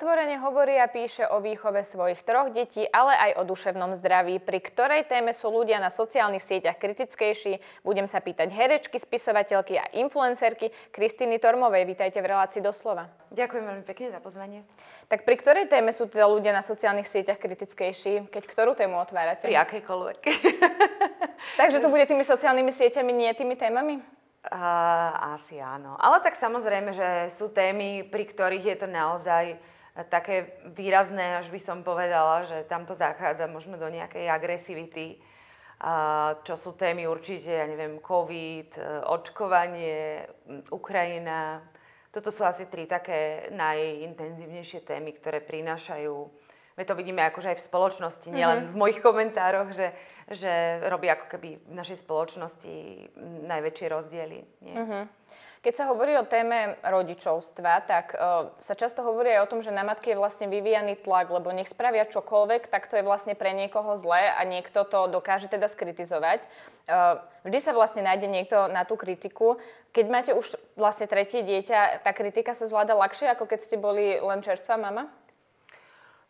Otvorene hovorí a píše o výchove svojich troch detí, ale aj o duševnom zdraví, pri ktorej téme sú ľudia na sociálnych sieťach kritickejší. Budem sa pýtať herečky, spisovateľky a influencerky Kristýny Tormovej. Vítajte v relácii doslova. Ďakujem veľmi pekne za pozvanie. Tak pri ktorej téme sú teda ľudia na sociálnych sieťach kritickejší? Keď ktorú tému otvárate? Pri akejkoľvek. Takže to bude tými sociálnymi sieťami, nie tými témami? Uh, asi áno. Ale tak samozrejme, že sú témy, pri ktorých je to naozaj také výrazné, až by som povedala, že tam to zachádza možno do nejakej agresivity, čo sú témy určite, ja neviem, COVID, e, očkovanie, Ukrajina. Toto sú asi tri také najintenzívnejšie témy, ktoré prinášajú my to vidíme akože aj v spoločnosti, nielen mm-hmm. v mojich komentároch, že, že robí ako keby v našej spoločnosti najväčšie rozdiely. Nie? Mm-hmm. Keď sa hovorí o téme rodičovstva, tak uh, sa často hovorí aj o tom, že na matky je vlastne vyvíjaný tlak, lebo nech spravia čokoľvek, tak to je vlastne pre niekoho zlé a niekto to dokáže teda skritizovať. Uh, vždy sa vlastne nájde niekto na tú kritiku. Keď máte už vlastne tretie dieťa, tá kritika sa zvláda ľahšie, ako keď ste boli len čerstvá mama?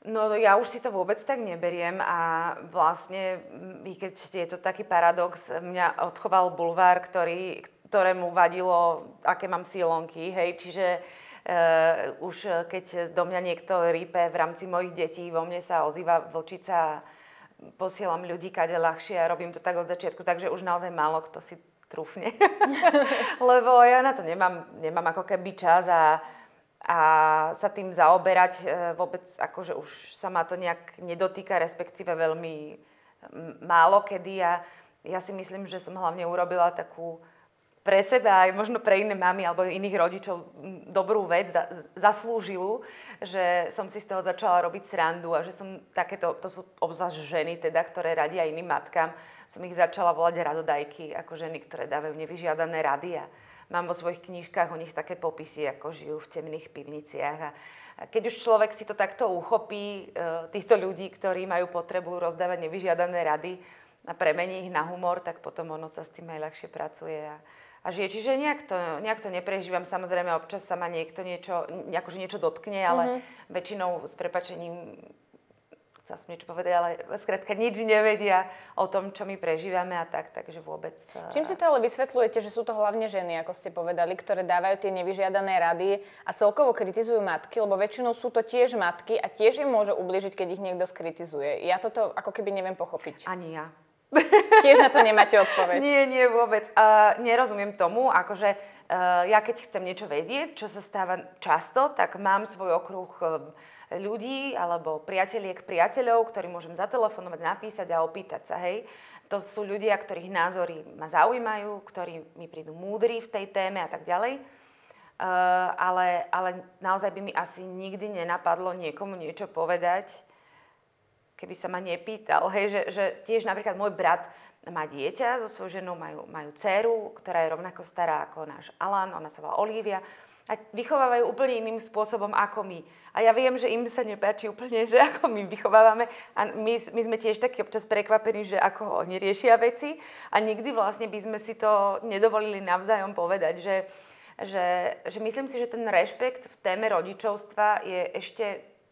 No ja už si to vôbec tak neberiem a vlastne, i keď je to taký paradox, mňa odchoval bulvár, ktorý, ktorému vadilo, aké mám sílonky, hej, čiže uh, už keď do mňa niekto rípe v rámci mojich detí, vo mne sa ozýva vlčica, posielam ľudí kade ľahšie a robím to tak od začiatku, takže už naozaj málo kto si trúfne. Lebo ja na to nemám, nemám ako keby čas a, a sa tým zaoberať e, vôbec, akože už sa ma to nejak nedotýka, respektíve veľmi málo kedy a ja si myslím, že som hlavne urobila takú pre seba aj možno pre iné mamy alebo iných rodičov dobrú vec, za, zaslúžilú, že som si z toho začala robiť srandu a že som takéto, to sú obzvlášť ženy teda, ktoré radia iným matkám, som ich začala volať radodajky, ako ženy, ktoré dávajú nevyžiadané rady a mám vo svojich knížkach o nich také popisy, ako žijú v temných pivniciach a keď už človek si to takto uchopí, e, týchto ľudí, ktorí majú potrebu rozdávať nevyžiadané rady a premení ich na humor, tak potom ono sa s tým aj ľahšie pracuje. A, a žije. Čiže nejak to, nejak to neprežívam. Samozrejme, občas sa ma niekto niečo, akože niečo dotkne, ale mm-hmm. väčšinou s prepačením chcela som niečo povedať, ale skrátka nič nevedia o tom, čo my prežívame a tak, takže vôbec... Čím si to ale vysvetľujete, že sú to hlavne ženy, ako ste povedali, ktoré dávajú tie nevyžiadané rady a celkovo kritizujú matky, lebo väčšinou sú to tiež matky a tiež im môže ubližiť, keď ich niekto skritizuje. Ja toto ako keby neviem pochopiť. Ani ja. Tiež na to nemáte odpoveď. Nie, nie, vôbec. Uh, nerozumiem tomu, akože uh, ja keď chcem niečo vedieť, čo sa stáva často, tak mám svoj okruh uh, ľudí alebo priateliek, priateľov, ktorým môžem zatelefonovať, napísať a opýtať sa, hej. To sú ľudia, ktorých názory ma zaujímajú, ktorí mi prídu múdri v tej téme a tak ďalej. Uh, ale, ale naozaj by mi asi nikdy nenapadlo niekomu niečo povedať, keby sa ma nepýtal. Hej, že, že tiež napríklad môj brat má dieťa so svojou ženou, majú, majú dceru, ktorá je rovnako stará ako náš Alan, ona sa volá Olivia a vychovávajú úplne iným spôsobom ako my. A ja viem, že im sa nepáči úplne, že ako my vychovávame a my, my sme tiež takí občas prekvapení, že ako oni riešia veci a nikdy vlastne by sme si to nedovolili navzájom povedať, že, že, že myslím si, že ten rešpekt v téme rodičovstva je ešte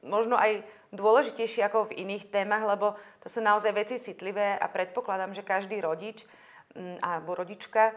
možno aj dôležitejšie ako v iných témach, lebo to sú naozaj veci citlivé a predpokladám, že každý rodič mm, alebo rodička e,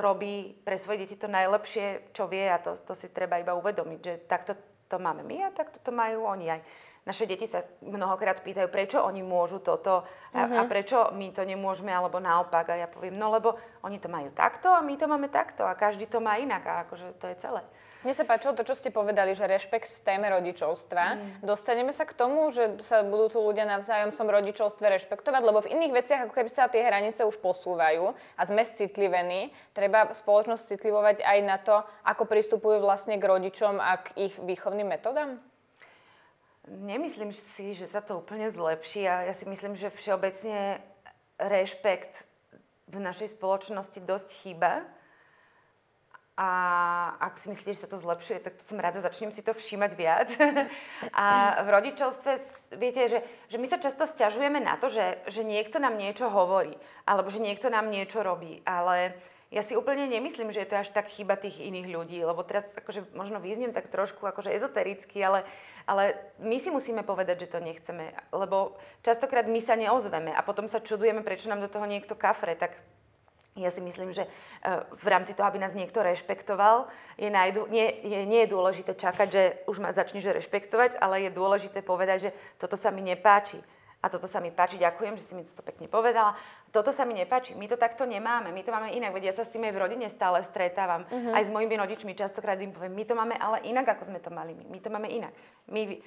robí pre svoje deti to najlepšie, čo vie a to, to si treba iba uvedomiť, že takto to máme my a takto to majú oni aj. Naše deti sa mnohokrát pýtajú, prečo oni môžu toto a, uh-huh. a mhm. prečo my to nemôžeme, alebo naopak. A ja poviem, no lebo oni to majú takto a my to máme takto a každý to má inak a akože to je celé. Mne sa páčilo to, čo ste povedali, že rešpekt v téme rodičovstva. Mm. Dostaneme sa k tomu, že sa budú tu ľudia navzájom v tom rodičovstve rešpektovať, lebo v iných veciach ako keby sa tie hranice už posúvajú a sme citlivení. Treba spoločnosť citlivovať aj na to, ako pristupujú vlastne k rodičom a k ich výchovným metodám? Nemyslím si, že sa to úplne zlepší a ja si myslím, že všeobecne rešpekt v našej spoločnosti dosť chýba a ak si myslíte, že sa to zlepšuje, tak to som rada, začnem si to všímať viac. a v rodičovstve, viete, že, že my sa často stiažujeme na to, že, že niekto nám niečo hovorí, alebo že niekto nám niečo robí, ale ja si úplne nemyslím, že je to až tak chyba tých iných ľudí, lebo teraz akože možno vyznem tak trošku akože ezotericky, ale, ale my si musíme povedať, že to nechceme, lebo častokrát my sa neozveme a potom sa čudujeme, prečo nám do toho niekto kafre, tak ja si myslím, že e, v rámci toho, aby nás niekto rešpektoval, je najdu, nie, je, nie je dôležité čakať, že už ma začneš rešpektovať, ale je dôležité povedať, že toto sa mi nepáči. A toto sa mi páči, ďakujem, že si mi toto pekne povedala. Toto sa mi nepáči, my to takto nemáme, my to máme inak, veď ja sa s tým aj v rodine stále stretávam. Uh-huh. Aj s mojimi rodičmi častokrát im poviem, my to máme ale inak, ako sme to mali my. My to máme inak. My,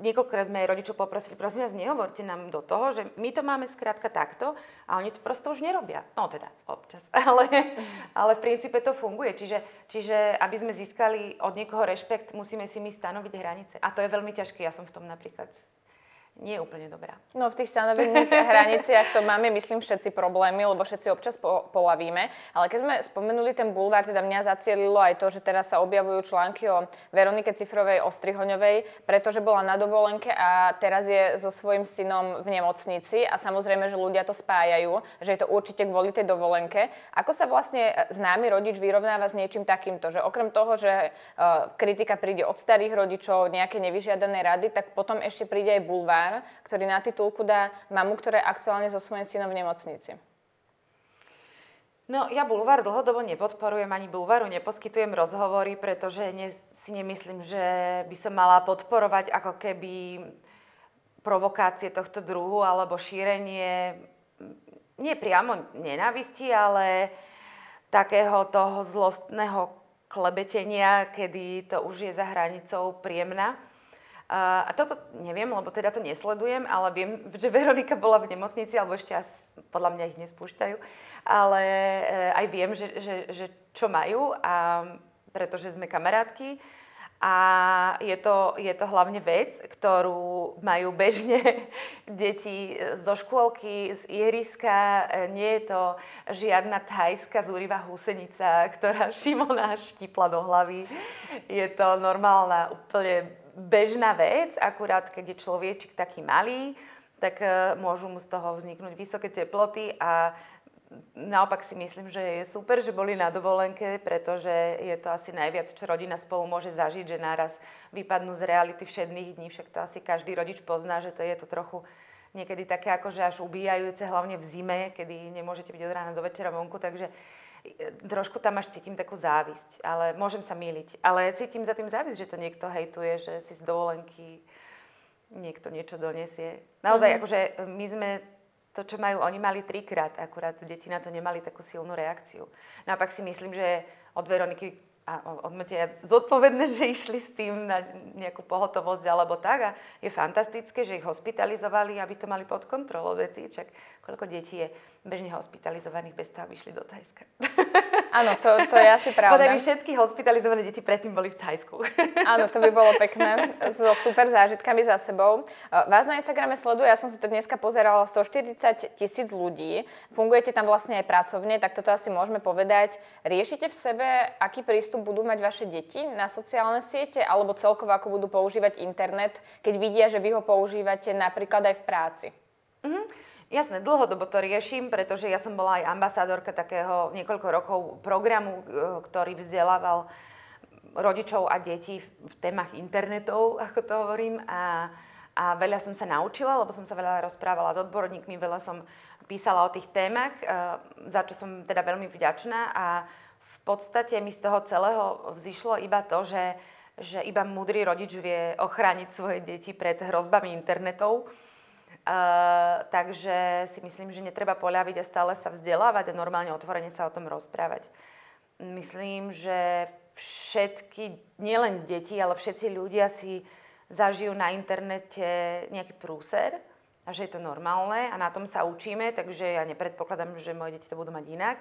niekoľkokrát sme aj rodičov poprosili, prosím vás, nehovorte nám do toho, že my to máme skrátka takto a oni to prosto už nerobia. No teda, občas. Ale, ale v princípe to funguje. Čiže, čiže aby sme získali od niekoho rešpekt, musíme si my stanoviť hranice. A to je veľmi ťažké, ja som v tom napríklad nie je úplne dobrá. No v tých stanovených hraniciach to máme, myslím, všetci problémy, lebo všetci občas po, polavíme. Ale keď sme spomenuli ten bulvár, teda mňa zacielilo aj to, že teraz sa objavujú články o Veronike Cifrovej Ostrihoňovej, pretože bola na dovolenke a teraz je so svojím synom v nemocnici a samozrejme, že ľudia to spájajú, že je to určite kvôli tej dovolenke. Ako sa vlastne známy rodič vyrovnáva s niečím takýmto, že okrem toho, že uh, kritika príde od starých rodičov, nejaké nevyžiadané rady, tak potom ešte príde aj bulvár pár, ktorý na titulku dá mamu, ktorá je aktuálne so svojím synom v nemocnici. No, ja Bulvár dlhodobo nepodporujem, ani Bulvaru neposkytujem rozhovory, pretože ne, si nemyslím, že by som mala podporovať ako keby provokácie tohto druhu alebo šírenie nie priamo nenávisti, ale takého toho zlostného klebetenia, kedy to už je za hranicou príjemná. A toto neviem, lebo teda to nesledujem, ale viem, že Veronika bola v nemocnici, alebo ešte asi, podľa mňa ich nespúšťajú, ale eh, aj viem, že, že, že čo majú, a, pretože sme kamarátky. A je to, je to hlavne vec, ktorú majú bežne deti zo škôlky, z ihriska. Eh, nie je to žiadna thajská zúrivá húsenica, ktorá Šimona štipla do hlavy. Je to normálna, úplne bežná vec, akurát keď je človečik taký malý, tak e, môžu mu z toho vzniknúť vysoké teploty a naopak si myslím, že je super, že boli na dovolenke, pretože je to asi najviac, čo rodina spolu môže zažiť, že naraz vypadnú z reality všedných dní, však to asi každý rodič pozná, že to je to trochu niekedy také akože až ubíjajúce, hlavne v zime, kedy nemôžete byť od rána do večera vonku, takže trošku tam až cítim takú závisť, ale môžem sa míliť. Ale cítim za tým závisť, že to niekto hejtuje, že si z dovolenky niekto niečo donesie. Naozaj, mm-hmm. akože my sme to, čo majú, oni mali trikrát, akurát deti na to nemali takú silnú reakciu. Naopak si myslím, že od Veroniky a od Mateja zodpovedné, že išli s tým na nejakú pohotovosť alebo tak a je fantastické, že ich hospitalizovali, aby to mali pod kontrolou veci. Čak koľko detí je bežne hospitalizovaných bez toho, aby išli do Thajska. Áno, to, to je asi pravda. Podaj mi všetky hospitalizované deti predtým boli v Thajsku. Áno, to by bolo pekné, so super zážitkami za sebou. Vás na Instagrame sleduje, ja som si to dneska pozerala, 140 tisíc ľudí. Fungujete tam vlastne aj pracovne, tak toto asi môžeme povedať. Riešite v sebe, aký prístup budú mať vaše deti na sociálne siete, alebo celkovo ako budú používať internet, keď vidia, že vy ho používate napríklad aj v práci? Mm-hmm. Jasné, dlhodobo to riešim, pretože ja som bola aj ambasádorka takého niekoľko rokov programu, e, ktorý vzdelával rodičov a detí v témach internetov, ako to hovorím. A, a veľa som sa naučila, lebo som sa veľa rozprávala s odborníkmi, veľa som písala o tých témach, e, za čo som teda veľmi vďačná. A v podstate mi z toho celého vzýšlo iba to, že, že iba múdry rodič vie ochrániť svoje deti pred hrozbami internetov Takže si myslím, že netreba poľaviť a stále sa vzdelávať a normálne otvorene sa o tom rozprávať. Myslím, že všetky, nielen deti, ale všetci ľudia si zažijú na internete nejaký prúser a že je to normálne a na tom sa učíme, takže ja nepredpokladám, že moje deti to budú mať inak.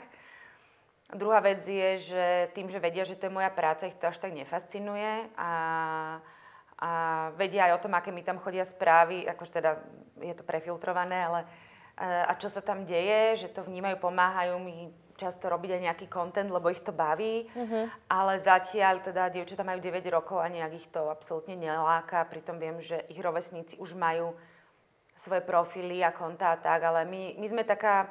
Druhá vec je, že tým, že vedia, že to je moja práca, ich to až tak nefascinuje a a vedia aj o tom, aké mi tam chodia správy, akože teda je to prefiltrované, ale a čo sa tam deje, že to vnímajú, pomáhajú mi často robiť aj nejaký content, lebo ich to baví, Mhm. ale zatiaľ teda dievčatá majú 9 rokov a nejak ich to absolútne neláka, pritom viem, že ich rovesníci už majú svoje profily a konta a tak, ale my, my sme taká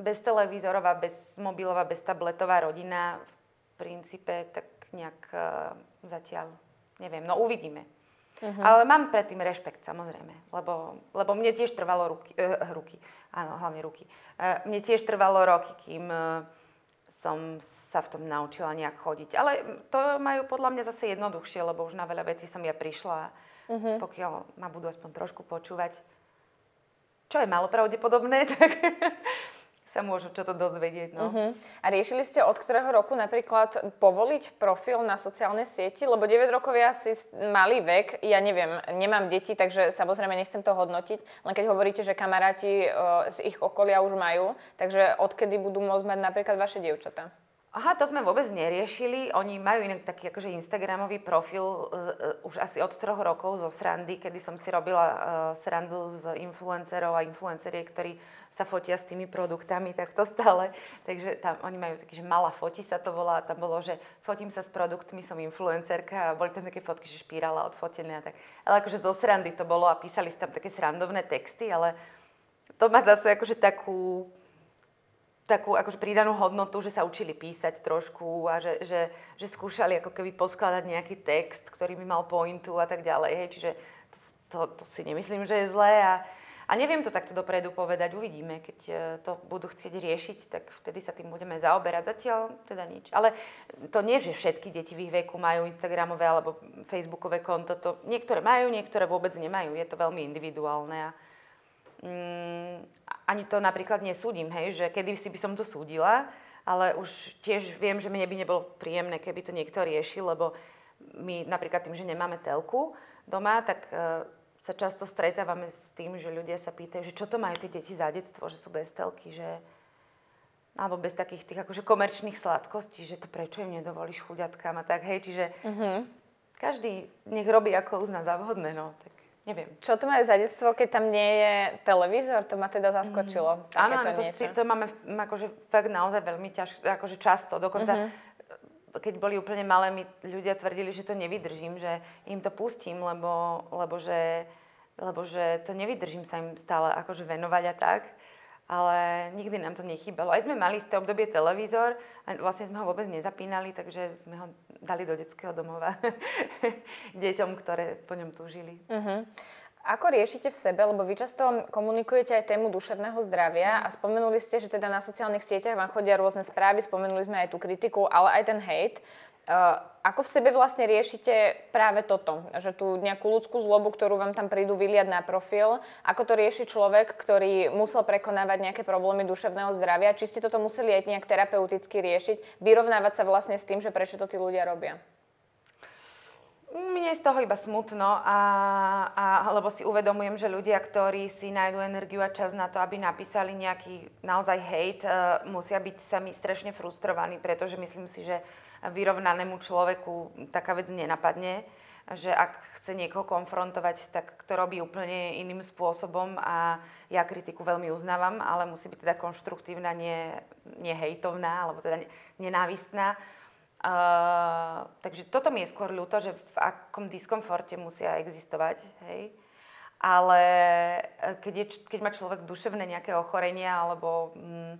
beztelevízorová, bez mobilová, beztabletová rodina v princípe tak nejak uh, zatiaľ, neviem, no uvidíme. Mhm. Ale mám predtým rešpekt, samozrejme, lebo, lebo mne tiež trvalo ruky, uh, ruky, áno, hlavne ruky. Uh, mne tiež trvalo roky, kým uh, som sa v tom naučila nejak chodiť. Ale to majú podľa mňa zase jednoduchšie, lebo už na veľa vecí som ja prišla, Mhm. pokiaľ ma budú aspoň trošku počúvať, čo je malo pravdepodobné, tak sa môžu čo to dozvedieť. No. Uh-huh. A riešili ste od ktorého roku napríklad povoliť profil na sociálnej sieti? Lebo 9 rokov je asi malý vek, ja neviem, nemám deti, takže samozrejme nechcem to hodnotiť, len keď hovoríte, že kamaráti uh, z ich okolia už majú, takže odkedy budú môcť mať napríklad vaše dievčatá? Aha, to sme vôbec neriešili. Oni majú inak taký akože Instagramový profil uh, už asi od troch rokov zo srandy, kedy som si robila uh, srandu z influencerov a influenceriek, ktorí sa fotia s tými produktami, tak to stále. Takže tam oni majú taký, že malá foti sa to volá, tam bolo, že fotím sa s produktmi, som influencerka a boli tam také fotky, že špirála odfotené a tak. Ale akože zo srandy to bolo a písali si tam také srandovné texty, ale to má zase akože takú takú akože pridanú hodnotu, že sa učili písať trošku a že, že, že skúšali ako keby poskladať nejaký text, ktorý by mal pointu a tak ďalej. Hej. Čiže to, to, to si nemyslím, že je zlé a, a neviem to takto dopredu povedať, uvidíme. Keď e, to budú chcieť riešiť, tak vtedy sa tým budeme zaoberať. Zatiaľ teda nič. Ale to nie, že všetky deti v ich veku majú Instagramové alebo Facebookové konto. To niektoré majú, niektoré vôbec nemajú. Je to veľmi individuálne. A, mm, ani to napríklad nesúdim, hej, že kedy si by som to súdila, ale už tiež viem, že mne by nebolo príjemné, keby to niekto riešil, lebo my napríklad tým, že nemáme telku doma, tak e, sa často stretávame s tým, že ľudia sa pýtajú, že čo to majú tie deti za detstvo, že sú bez telky, že alebo bez takých tých akože komerčných sladkostí, že to prečo im nedovolíš chuďatkám a tak, hej, čiže Uh-huh. každý nech robí ako uzná za vhodné, no, tak neviem. Čo to majú za detstvo, keď tam nie je televízor? To ma teda zaskočilo. Takéto áno, to, niečo. to máme akože fakt naozaj veľmi ťažko, akože často. Dokonca, Mhm. keď boli úplne malé, mi ľudia tvrdili, že to nevydržím, že im to pustím, lebo, lebo, že, lebo že to nevydržím sa im stále akože venovať a tak. Ale nikdy nám to nechýbalo. Aj sme mali z té obdobie televízor a vlastne sme ho vôbec nezapínali, takže sme ho dali do detského domova deťom, ktoré po ňom túžili. Uh-huh. Ako riešite v sebe, lebo vy často komunikujete aj tému duševného zdravia a spomenuli ste, že teda na sociálnych sieťach vám chodia rôzne správy, spomenuli sme aj tú kritiku, ale aj ten hate. Uh, ako v sebe vlastne riešite práve toto, že tú nejakú ľudskú zlobu, ktorú vám tam prídu vyliať na profil, ako to rieši človek, ktorý musel prekonávať nejaké problémy duševného zdravia, či ste toto museli aj nejak terapeuticky riešiť, vyrovnávať sa vlastne s tým, že prečo to tí ľudia robia? Mne je z toho iba smutno, a, a, lebo si uvedomujem, že ľudia, ktorí si nájdú energiu a čas na to, aby napísali nejaký naozaj hejt, uh, musia byť sami strašne frustrovaní, pretože myslím si, že vyrovnanému človeku taká vec nenapadne, že ak chce niekoho konfrontovať, tak to robí úplne iným spôsobom a ja kritiku veľmi uznávam, ale musí byť teda konštruktívna, nie, nie hejtovná, alebo teda nenávistná. Uh, takže toto mi je skôr ľúto, že v akom diskomforte musia existovať, hej. Ale eh, keď, je, keď má človek duševné nejaké ochorenia alebo mm,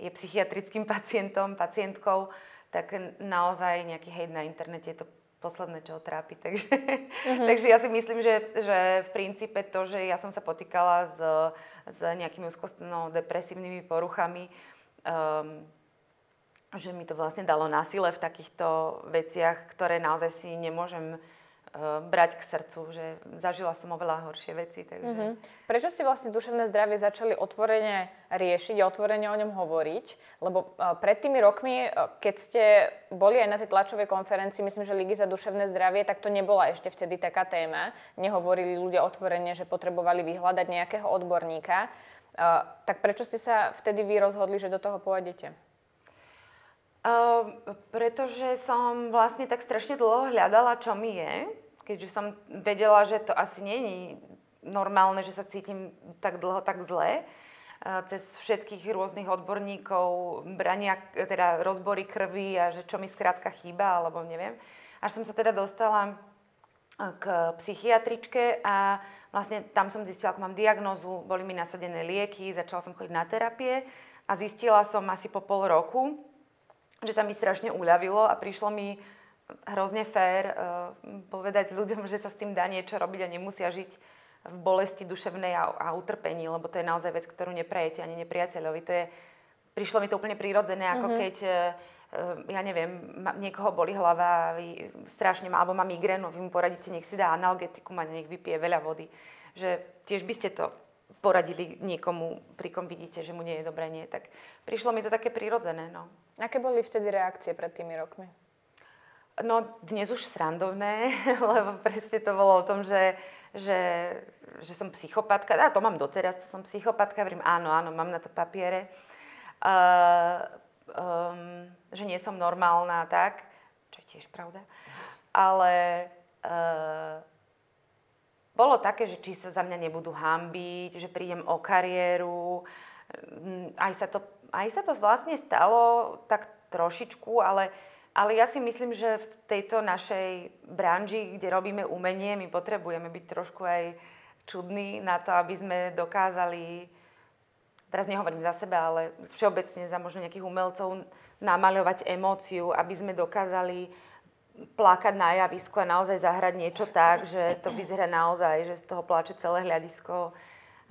je psychiatrickým pacientom, pacientkou, tak naozaj nejaký hejt na internete je to posledné, čo ho trápi. Takže, takže ja si myslím, že, že v princípe to, že ja som sa potýkala s, s nejakými úzkostno-depresívnymi poruchami, um, že mi to vlastne dalo na sile v takýchto veciach, ktoré naozaj si nemôžem brať k srdcu, že zažila som oveľa horšie veci. Takže... Mhm. Prečo ste vlastne duševné zdravie začali otvorene riešiť a otvorene o ňom hovoriť? Lebo uh, pred tými rokmi, uh, keď ste boli aj na tej tlačovej konferencii, myslím, že Ligy za duševné zdravie, tak to nebola ešte vtedy taká téma. Nehovorili ľudia otvorene, že potrebovali vyhľadať nejakého odborníka. Tak prečo ste sa vtedy vy rozhodli, že do toho pôjdete? Uh, pretože som vlastne tak strašne dlho hľadala, čo mi je, keďže som vedela, že to asi je normálne, že sa cítim tak dlho tak zle. cez všetkých rôznych odborníkov, brania, teda rozbory krvi a že čo mi skrátka chýba, alebo neviem. Až som sa teda dostala k psychiatričke a vlastne tam som zistila, ako mám diagnózu, boli mi nasadené lieky, začala som chodiť na terapie a zistila som asi po pol roku, že sa mi strašne uľavilo a prišlo mi hrozne fér uh, povedať ľuďom, že sa s tým dá niečo robiť a nemusia žiť v bolesti duševnej a, a utrpení, lebo to je naozaj vec, ktorú neprajete ani nepriateľovi. To je, prišlo mi to úplne prirodzené, ako mm-hmm. keď, uh, ja neviem, niekoho boli hlava, vy strašne má, alebo má migrénu, vy mu poradíte, nech si dá analgetikum a nech vypije veľa vody. Že tiež by ste to poradili niekomu, pri kom vidíte, že mu nie je dobré, nie. Tak prišlo mi to také prirodzené, no. Aké boli vtedy reakcie pred tými rokmi? No dnes už srandovné, lebo presne to bolo o tom, že že, že som psychopatka. A to mám doteraz, to som psychopatka. Hovorím, áno, áno, mám na to papiere. Uh, um, že nie som normálna tak, čo je tiež pravda. Ale uh, bolo také, že či sa za mňa nebudú hambiť, že prídem o kariéru. Aj sa to, aj sa to vlastne stalo tak trošičku, ale ale ja si myslím, že v tejto našej branži, kde robíme umenie, my potrebujeme byť trošku aj čudní na to, aby sme dokázali, teraz nehovorím za seba, ale všeobecne za možno nejakých umelcov, namaľovať emóciu, aby sme dokázali plakať na javisku a naozaj zahrať niečo tak, že to vyzerá naozaj, že z toho plače celé hľadisko,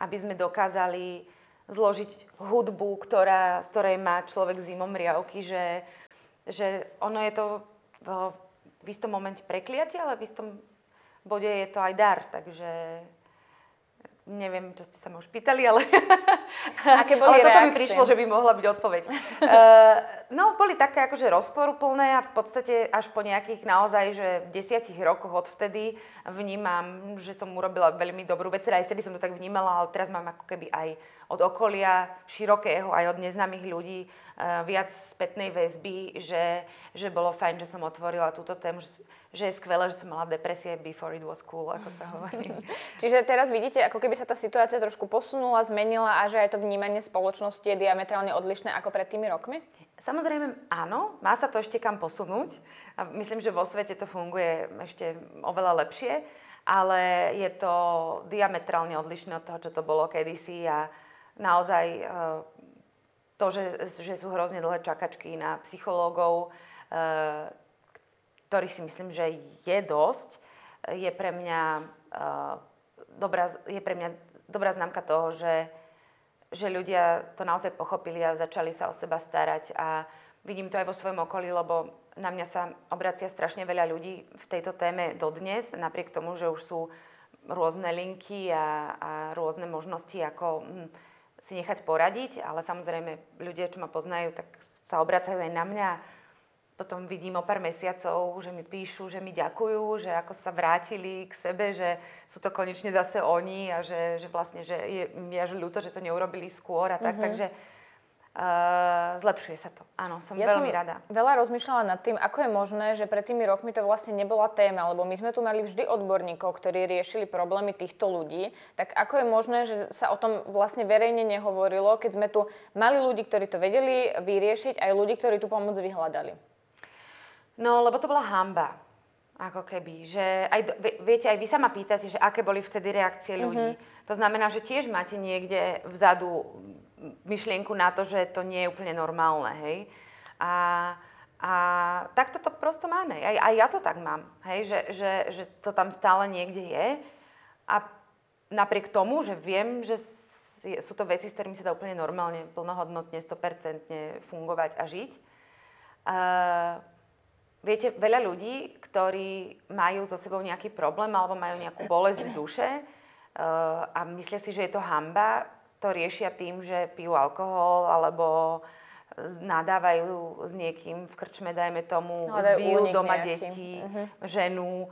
aby sme dokázali zložiť hudbu, ktorá, z ktorej má človek zimom riavky, že že ono je to v, v istom momente prekliatie, ale v istom bode je to aj dar, takže neviem, čo ste sa ma už pýtali, ale, Aké boli ale toto mi prišlo, že by mohla byť odpoveď. uh, no, boli také akože rozporuplné a v podstate až po nejakých naozaj, že desiatich rokoch odvtedy vnímam, že som urobila veľmi dobrú vec. Teda aj vtedy som to tak vnímala, ale teraz mám ako keby aj od okolia širokého, aj od neznámych ľudí uh, viac spätnej väzby, že, že bolo fajn, že som otvorila túto tému, že, že je skvelé, že som mala depresie before it was cool, ako sa hovorí. Čiže teraz vidíte, ako keby sa tá situácia trošku posunula, zmenila a že aj to vnímanie spoločnosti je diametrálne odlišné ako pred tými rokmi? Samozrejme áno, má sa to ešte kam posunúť. A myslím, že vo svete to funguje ešte oveľa lepšie, ale je to diametrálne odlišné od toho, čo to bolo kedysi a naozaj e, to, že, že sú hrozne dlhé čakačky na psychológov, e, ktorých si myslím, že je dosť, je pre mňa, e, dobrá, je pre mňa dobrá známka toho, že, že ľudia to naozaj pochopili a začali sa o seba starať. A vidím to aj vo svojom okolí, lebo na mňa sa obracia strašne veľa ľudí v tejto téme dodnes, napriek tomu, že už sú rôzne linky a, a rôzne možnosti, ako hm, si nechať poradiť, ale samozrejme ľudia, čo ma poznajú, tak sa obracajú aj na mňa. Potom vidím o pár mesiacov, že mi píšu, že mi ďakujú, že ako sa vrátili k sebe, že sú to konečne zase oni a že, že vlastne, že je mi až ľúto, že to neurobili skôr a tak. Mm-hmm. Takže Uh, zlepšuje sa to. Áno, som ja veľmi som rada. veľa rozmýšľala nad tým, ako je možné, že pred tými rokmi to vlastne nebola téma, lebo my sme tu mali vždy odborníkov, ktorí riešili problémy týchto ľudí. Tak ako je možné, že sa o tom vlastne verejne nehovorilo, keď sme tu mali ľudí, ktorí to vedeli vyriešiť, aj ľudí, ktorí tú pomoc vyhľadali? No, lebo to bola hamba. Ako keby, že aj, viete, aj vy sa ma pýtate, že aké boli vtedy reakcie ľudí. Mm-hmm. To znamená, že tiež máte niekde vzadu myšlienku na to, že to nie je úplne normálne, hej. A, a takto to prosto máme. Aj, aj ja to tak mám, hej, že, že, že to tam stále niekde je. A napriek tomu, že viem, že sú to veci, s ktorými sa dá úplne normálne, plnohodnotne, 100% fungovať a žiť. Uh, viete, veľa ľudí, ktorí majú so sebou nejaký problém alebo majú nejakú bolesť v duše uh, a myslia si, že je to hamba, to riešia tým, že pijú alkohol alebo nadávajú s niekým v krčme, dajme tomu, Ale zbijú doma nejaký. deti, uh-huh. ženu,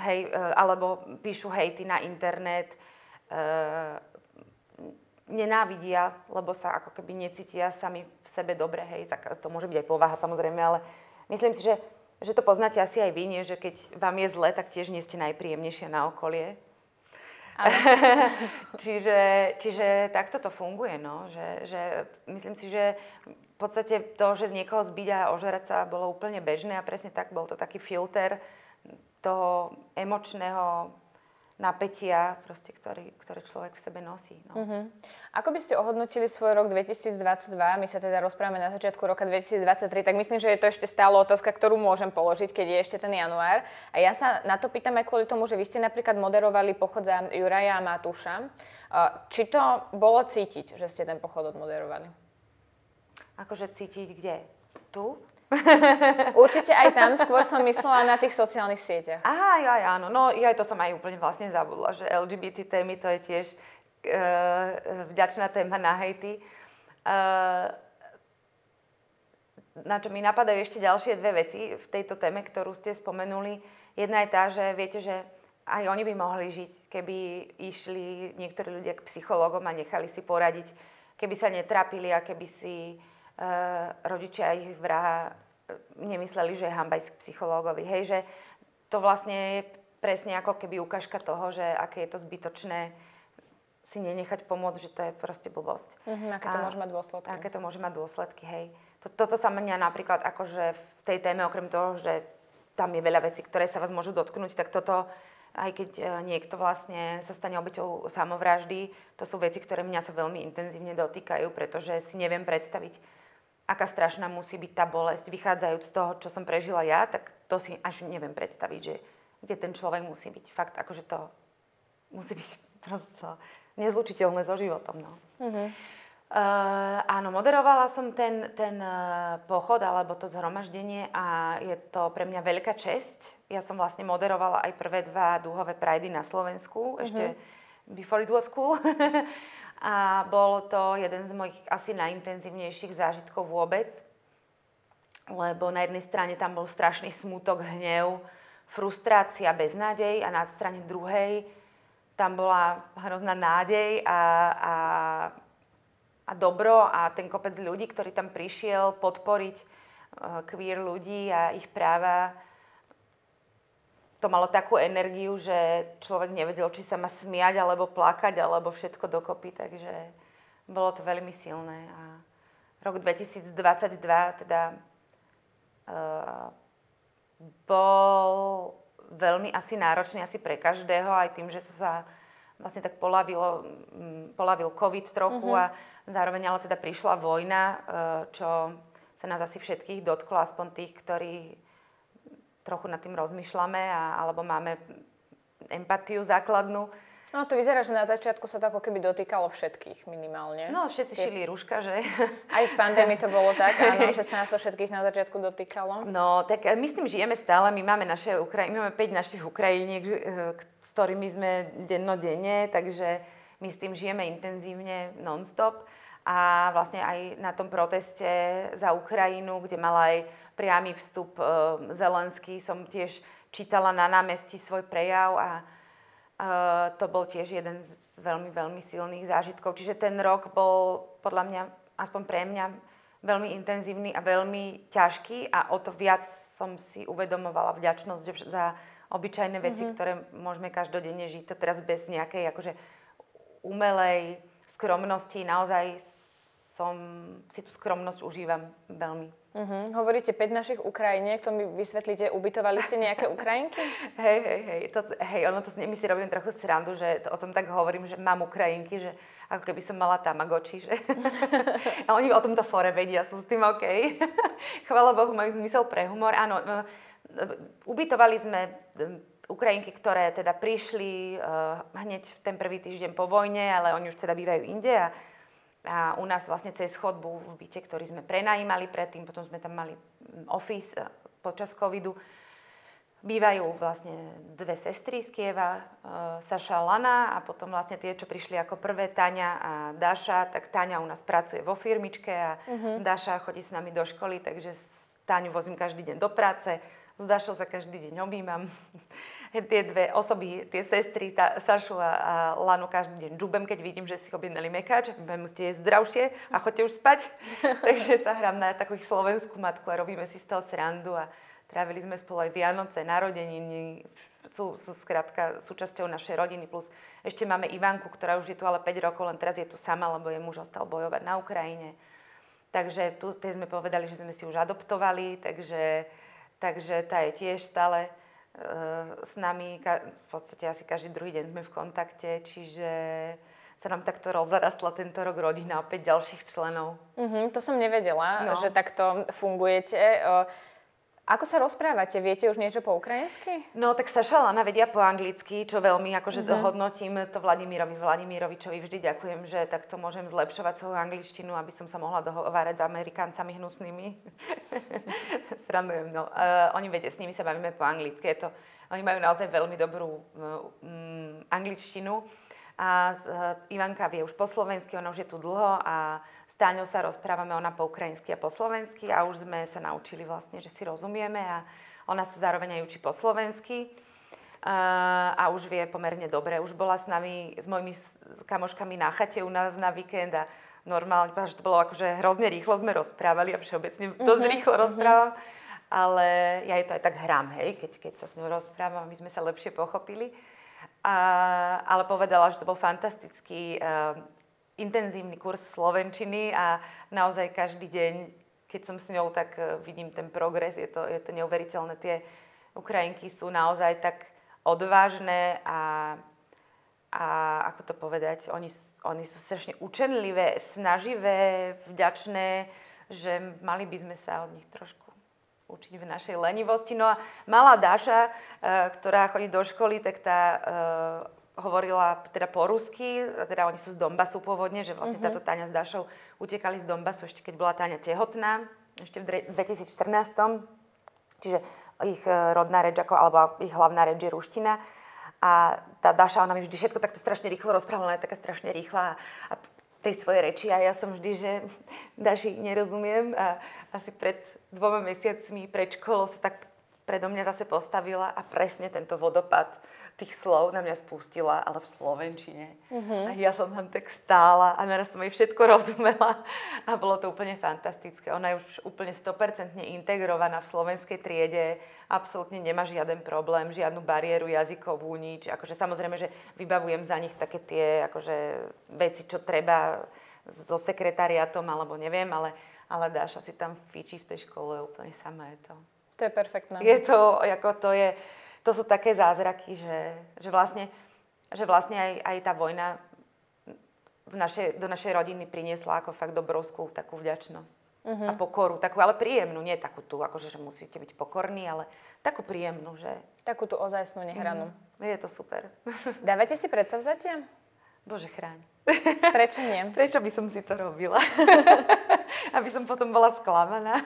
hej, e, alebo píšu hejty na internet, e, nenávidia, lebo sa ako keby necítia sami v sebe dobre, hej, to môže byť aj povaha samozrejme, ale myslím si, že, že to poznáte asi aj vy, nie? že keď vám je zle, tak tiež nie ste najpríjemnejšia na okolie. čiže, čiže takto to funguje, no. Že, že myslím si, že v podstate to, že z niekoho zbiť a ožerať sa bolo úplne bežné a presne tak, bol to taký filter toho emočného napätia, proste, ktorý, ktoré človek v sebe nosí. No. Uh-huh. Ako by ste ohodnotili svoj rok 2022? My sa teda rozprávame na začiatku roka 2023, tak myslím, že je to ešte stále otázka, ktorú môžem položiť, keď je ešte ten január. A ja sa na to pýtam aj kvôli tomu, že vy ste napríklad moderovali pochod za Juraja a Matúša. Či to bolo cítiť, že ste ten pochod odmoderovali? Akože cítiť kde? Tu? Určite aj tam, skôr som myslela na tých sociálnych sieťach. Aha, ja, ja, áno. No ja to som aj úplne vlastne zabudla, že LGBT témy to je tiež uh, vďačná téma na hejty. Uh, na čo mi napadajú ešte ďalšie dve veci v tejto téme, ktorú ste spomenuli. Jedna je tá, že viete, že aj oni by mohli žiť, keby išli niektorí ľudia k psychológom a nechali si poradiť, keby sa netrapili a keby si rodičia ich vraha eh, nemysleli, že je hamba ísť k psychológovi. Hej, že to vlastne je presne ako keby ukážka toho, že aké je to zbytočné si nenechať pomôcť, že to je proste blbosť. Mm-hmm, aké to a, môže mať dôsledky. Aké to môže mať dôsledky, hej. Toto sa mňa napríklad akože v tej téme, okrem toho, že tam je veľa vecí, ktoré sa vás môžu dotknúť, tak toto, aj keď eh, niekto vlastne sa stane obeťou samovraždy, to sú veci, ktoré mňa sa veľmi intenzívne dotýkajú, pretože si neviem predstaviť, aká strašná musí byť tá bolesť, vychádzajúc z toho, čo som prežila ja, tak to si až neviem predstaviť, že kde ten človek musí byť. Fakt, akože to musí byť proste nezlučiteľné so životom. No. Uh-huh. Uh, áno, moderovala som ten, ten uh, pochod alebo to zhromaždenie a je to pre mňa veľká česť. Ja som vlastne moderovala aj prvé dva dúhové prajdy na Slovensku, uh-huh. ešte before it was cool. a bol to jeden z mojich asi najintenzívnejších zážitkov vôbec, lebo na jednej strane tam bol strašný smutok, hnev, frustrácia, beznádej a na strane druhej tam bola hrozná nádej a, a, a dobro a ten kopec ľudí, ktorý tam prišiel podporiť uh, queer ľudí a ich práva to malo takú energiu, že človek nevedel, či sa má smiať, alebo plakať, alebo všetko dokopy, takže bolo to veľmi silné. A rok 2022 teda uh, bol veľmi asi náročný asi pre každého, aj tým, že sa vlastne tak polavilo, polavil COVID trochu uh-huh. a zároveň ale teda prišla vojna, uh, čo sa nás asi všetkých dotklo, aspoň tých, ktorí trochu nad tým rozmýšľame a, alebo máme empatiu základnú. No to vyzerá, že na začiatku sa to ako keby dotýkalo všetkých minimálne. No všetci Tie... šili rúška, že? Aj v pandémii to bolo tak, áno, že sa nás to všetkých na začiatku dotýkalo. No tak my s tým žijeme stále, my máme, naše Ukra... my máme 5 našich Ukrajiniek, eh, s ktorými sme dennodenne, takže my s tým žijeme intenzívne non-stop. A vlastne aj na tom proteste za Ukrajinu, kde mala aj priamy vstup e, Zelenský, som tiež čítala na námestí svoj prejav a e, to bol tiež jeden z veľmi, veľmi silných zážitkov. Čiže ten rok bol podľa mňa, aspoň pre mňa, veľmi intenzívny a veľmi ťažký a o to viac som si uvedomovala vďačnosť za obyčajné veci, mm-hmm. ktoré môžeme každodenne žiť. To teraz bez nejakej akože umelej skromnosti. Naozaj som si tú skromnosť užívam veľmi. Uh-huh. Hovoríte 5 našich Ukrajiniek, to mi vysvetlíte, ubytovali ste nejaké Ukrajinky? hej, hej, hej, to, hej, ono to, my si robím trochu srandu, že to, o tom tak hovorím, že mám Ukrajinky, že ako keby som mala Tamagotchi, že... a oni o tomto fore vedia, sú s tým OK. Chvala Bohu, majú zmysel pre humor. Áno, no, ubytovali sme Ukrajinky, ktoré teda prišli uh, hneď v ten prvý týždeň po vojne, ale oni už teda bývajú inde a a u nás vlastne cez chodbu v byte, ktorý sme prenajímali predtým, potom sme tam mali mm, office e, počas covidu, bývajú vlastne dve sestry z Kieva, e, Saša Lana a potom vlastne tie, čo prišli ako prvé, Tania a Daša, tak Tania u nás pracuje vo firmičke a uh-huh. Daša chodí s nami do školy, takže Táňu vozím každý deň do práce, s Dašou sa každý deň objímam tie dve osoby, tie sestry, tá, Sašu a, a Lanu každý deň džubem, keď vidím, že si objednali mekáč, musíte jesť zdravšie a chodte už spať. Takže sa hrám na takú slovenskú matku a robíme si z toho srandu a trávili sme spolu aj Vianoce, narodeniny, sú, sú skrátka súčasťou našej rodiny, plus ešte máme Ivanku, ktorá už je tu ale 5 rokov, len teraz je tu sama, lebo jej muž ostal bojovať na Ukrajine. Takže tu tej sme povedali, že sme si už adoptovali, takže, takže tá je tiež stále s nami, v podstate asi každý druhý deň sme v kontakte, čiže sa nám takto rozrastla tento rok rodina, opäť ďalších členov. Uh-huh, to som nevedela, no. že takto fungujete. Ako sa rozprávate? Viete už niečo po ukrajinsky? No, tak Saša Lana vedia po anglicky, čo veľmi akože mm-hmm. dohodnotím to Vladimírovi Vladimírovičovi. Vždy ďakujem, že takto môžem zlepšovať svoju angličtinu, aby som sa mohla dohovárať s Amerikáncami hnusnými. Srandujem, no. Uh, oni vedia, s nimi sa bavíme po anglicky. Je to, oni majú naozaj veľmi dobrú um, angličtinu. A uh, Ivanka vie už po slovensky, ona už je tu dlho a Táňou sa rozprávame ona po ukrajinsky a po slovensky a už sme sa naučili vlastne, že si rozumieme a ona sa zároveň aj učí po slovensky a už vie pomerne dobre. Už bola s nami, s mojimi kamoškami na chate u nás na víkend a normálne, že to bolo akože hrozne rýchlo sme rozprávali a všeobecne dosť uh-huh, rýchlo uh-huh. rozprávam, ale ja jej to aj tak hrám, hej, keď, keď sa s ňou rozprávam, aby sme sa lepšie pochopili. A, ale povedala, že to bol fantastický uh, intenzívny kurz slovenčiny a naozaj každý deň, keď som s ňou, tak e, vidím ten progres, je to, je to neuveriteľné. Tie Ukrajinky sú naozaj tak odvážne a, a ako to povedať, oni, oni sú strašne učenlivé, snaživé, vďačné, že mali by sme sa od nich trošku učiť v našej lenivosti. No a malá Dáša, e, ktorá chodí do školy, tak tá e, hovorila teda po rusky, teda oni sú z Donbasu pôvodne, že vlastne uh-huh. táto Táňa s Dašou utekali z Donbasu ešte keď bola Táňa tehotná, ešte v 2014. Čiže ich e, rodná reč, ako, alebo ich hlavná reč je ruština. A tá Daša, ona mi vždy všetko takto strašne rýchlo rozprávala, ona je taká strašne rýchla a tej svojej reči a ja som vždy, že Daši nerozumiem a asi pred dvoma mesiacmi pred školou sa tak predo mňa zase postavila a presne tento vodopad tých slov na mňa spustila, ale v slovenčine. Uh-huh. A ja som tam tak stála a naraz som jej všetko rozumela a bolo to úplne fantastické. Ona je už úplne 100% integrovaná v slovenskej triede, absolútne nemá žiaden problém, žiadnu bariéru jazykovú, nič. Akože samozrejme, že vybavujem za nich také tie akože, veci, čo treba so sekretariatom, alebo neviem, ale, ale Dáša si tam fičí v tej škole úplne sama je to. To je perfektné. Je to, ako to je, to sú také zázraky, že, že vlastne, že vlastne aj, aj tá vojna v našej, do našej rodiny priniesla ako fakt dobrovskú takú vďačnosť. Uh-huh. A pokoru, takú ale príjemnú, nie takú tú, akože, že musíte byť pokorní, ale takú príjemnú, že... Takú tú ozajstnú nehranú. Uh-huh. Je to super. Dávate si predsavzatia? Bože chráň. Prečo nie? Prečo by som si to robila? Aby som potom bola sklamaná.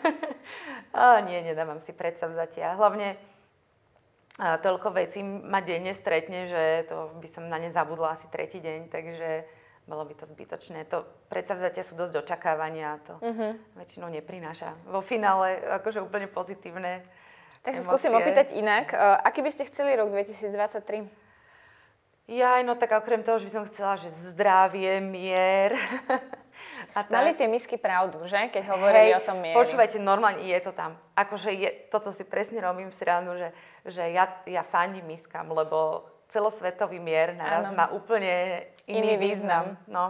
Ale nie, nedávam si predsavzatia. Hlavne toľko vecí ma denne stretne, že to by som na ne zabudla asi tretí deň, takže bolo by to zbytočné. To predsavzatia sú dosť očakávania a to uh-huh. väčšinou neprináša. Vo finále akože úplne pozitívne Tak sa skúsim opýtať inak. Uh, aký by ste chceli rok 2023? Ja, no tak okrem toho, že by som chcela, že zdravie, mier. A tak. Mali tie misky pravdu, že? Keď hovorili Hej, o tom miery. Počúvajte, normálne je to tam. Akože je, toto si presne robím ráno, že, že ja, ja fandím miskám, lebo celosvetový mier naraz ano. má úplne iný, iný význam. význam. No.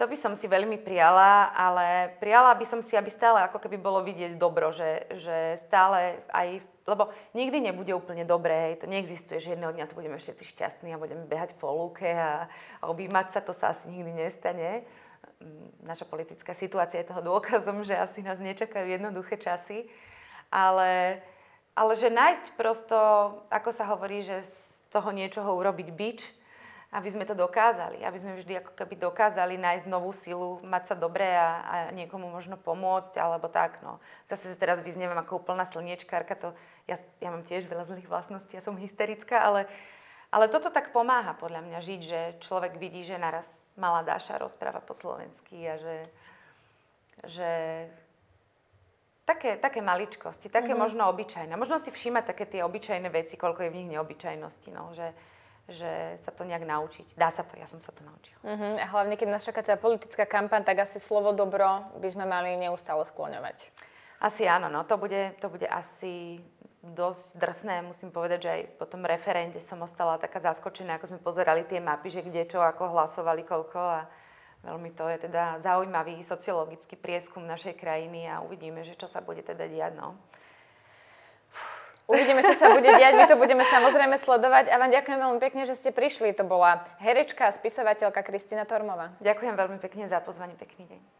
To by som si veľmi prijala, ale prijala by som si, aby stále ako keby bolo vidieť dobro, že, že stále aj, lebo nikdy nebude úplne dobré, to neexistuje, že jedného dňa tu budeme všetci šťastní a budeme behať po lúke a, a objímať sa, to sa asi nikdy nestane. Naša politická situácia je toho dôkazom, že asi nás nečakajú jednoduché časy. Ale, ale že nájsť prosto, ako sa hovorí, že z toho niečoho urobiť bič, aby sme to dokázali, aby sme vždy ako keby dokázali nájsť novú silu, mať sa dobre a, a niekomu možno pomôcť, alebo tak. No. Zase sa teraz vyznievam ako úplná slniečkárka, to ja, ja mám tiež veľa zlých vlastností, ja som hysterická, ale, ale toto tak pomáha podľa mňa žiť, že človek vidí, že naraz malá Dáša rozpráva po slovensky a že, že také, také maličkosti, také mm-hmm. možno obyčajné. Možno si všímať také tie obyčajné veci, koľko je v nich neobyčajnosti. No, že, že sa to nejak naučiť. Dá sa to, ja som sa to naučila. Uh-huh. A hlavne, keď nás čaká tá politická kampaň, tak asi slovo dobro by sme mali neustále skloňovať. Asi áno, no to bude, to bude asi dosť drsné. Musím povedať, že aj po tom referende som ostala taká zaskočená, ako sme pozerali tie mapy, že kde čo, ako hlasovali, koľko a veľmi to je teda zaujímavý sociologický prieskum našej krajiny a uvidíme, že čo sa bude teda diať. No. Uvidíme, čo sa bude diať, my to budeme samozrejme sledovať a vám ďakujem veľmi pekne, že ste prišli. To bola herečka a spisovateľka Kristina Tormová. Ďakujem veľmi pekne za pozvanie, pekný deň.